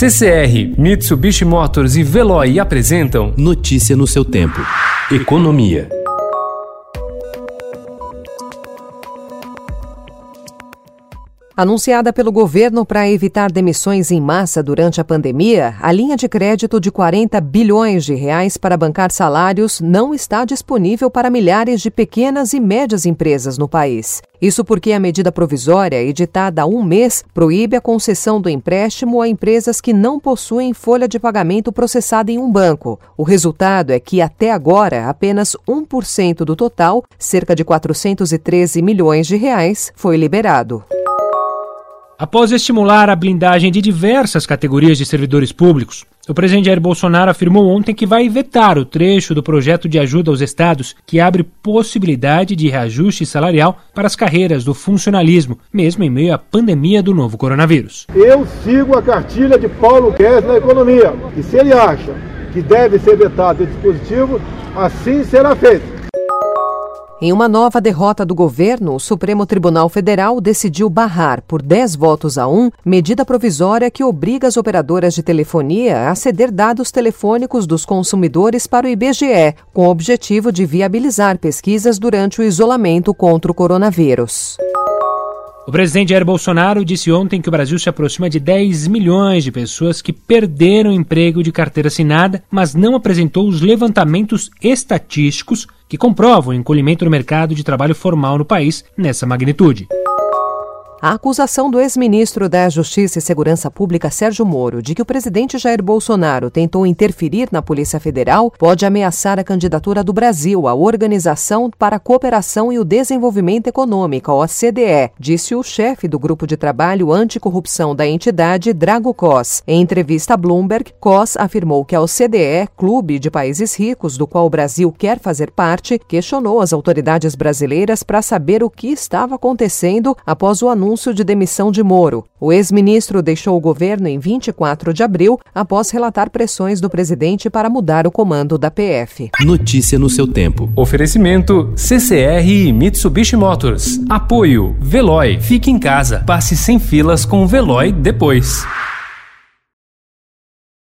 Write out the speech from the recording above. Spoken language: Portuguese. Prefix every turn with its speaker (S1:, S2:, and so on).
S1: CCR, Mitsubishi Motors e Veloy apresentam
S2: Notícia no seu tempo. Economia.
S3: Anunciada pelo governo para evitar demissões em massa durante a pandemia, a linha de crédito de 40 bilhões de reais para bancar salários não está disponível para milhares de pequenas e médias empresas no país. Isso porque a medida provisória, editada há um mês, proíbe a concessão do empréstimo a empresas que não possuem folha de pagamento processada em um banco. O resultado é que, até agora, apenas 1% do total, cerca de 413 milhões de reais, foi liberado.
S4: Após estimular a blindagem de diversas categorias de servidores públicos, o presidente Jair Bolsonaro afirmou ontem que vai vetar o trecho do projeto de ajuda aos estados que abre possibilidade de reajuste salarial para as carreiras do funcionalismo, mesmo em meio à pandemia do novo coronavírus.
S5: Eu sigo a cartilha de Paulo Guedes na economia, e se ele acha que deve ser vetado esse dispositivo, assim será feito.
S3: Em uma nova derrota do governo, o Supremo Tribunal Federal decidiu barrar, por 10 votos a 1, medida provisória que obriga as operadoras de telefonia a ceder dados telefônicos dos consumidores para o IBGE, com o objetivo de viabilizar pesquisas durante o isolamento contra o coronavírus.
S4: O presidente Jair Bolsonaro disse ontem que o Brasil se aproxima de 10 milhões de pessoas que perderam emprego de carteira assinada, mas não apresentou os levantamentos estatísticos que comprovam o encolhimento do mercado de trabalho formal no país nessa magnitude.
S3: A acusação do ex-ministro da Justiça e Segurança Pública, Sérgio Moro, de que o presidente Jair Bolsonaro tentou interferir na Polícia Federal pode ameaçar a candidatura do Brasil à Organização para a Cooperação e o Desenvolvimento Econômico, OCDE, disse o chefe do Grupo de Trabalho Anticorrupção da entidade, Drago Cos. Em entrevista a Bloomberg, Cos afirmou que a OCDE, clube de países ricos do qual o Brasil quer fazer parte, questionou as autoridades brasileiras para saber o que estava acontecendo após o anúncio anúncio de demissão de Moro. O ex-ministro deixou o governo em 24 de abril após relatar pressões do presidente para mudar o comando da PF.
S2: Notícia no seu tempo.
S1: Oferecimento CCR e Mitsubishi Motors. Apoio Veloy. Fique em casa. Passe sem filas com o Veloy depois.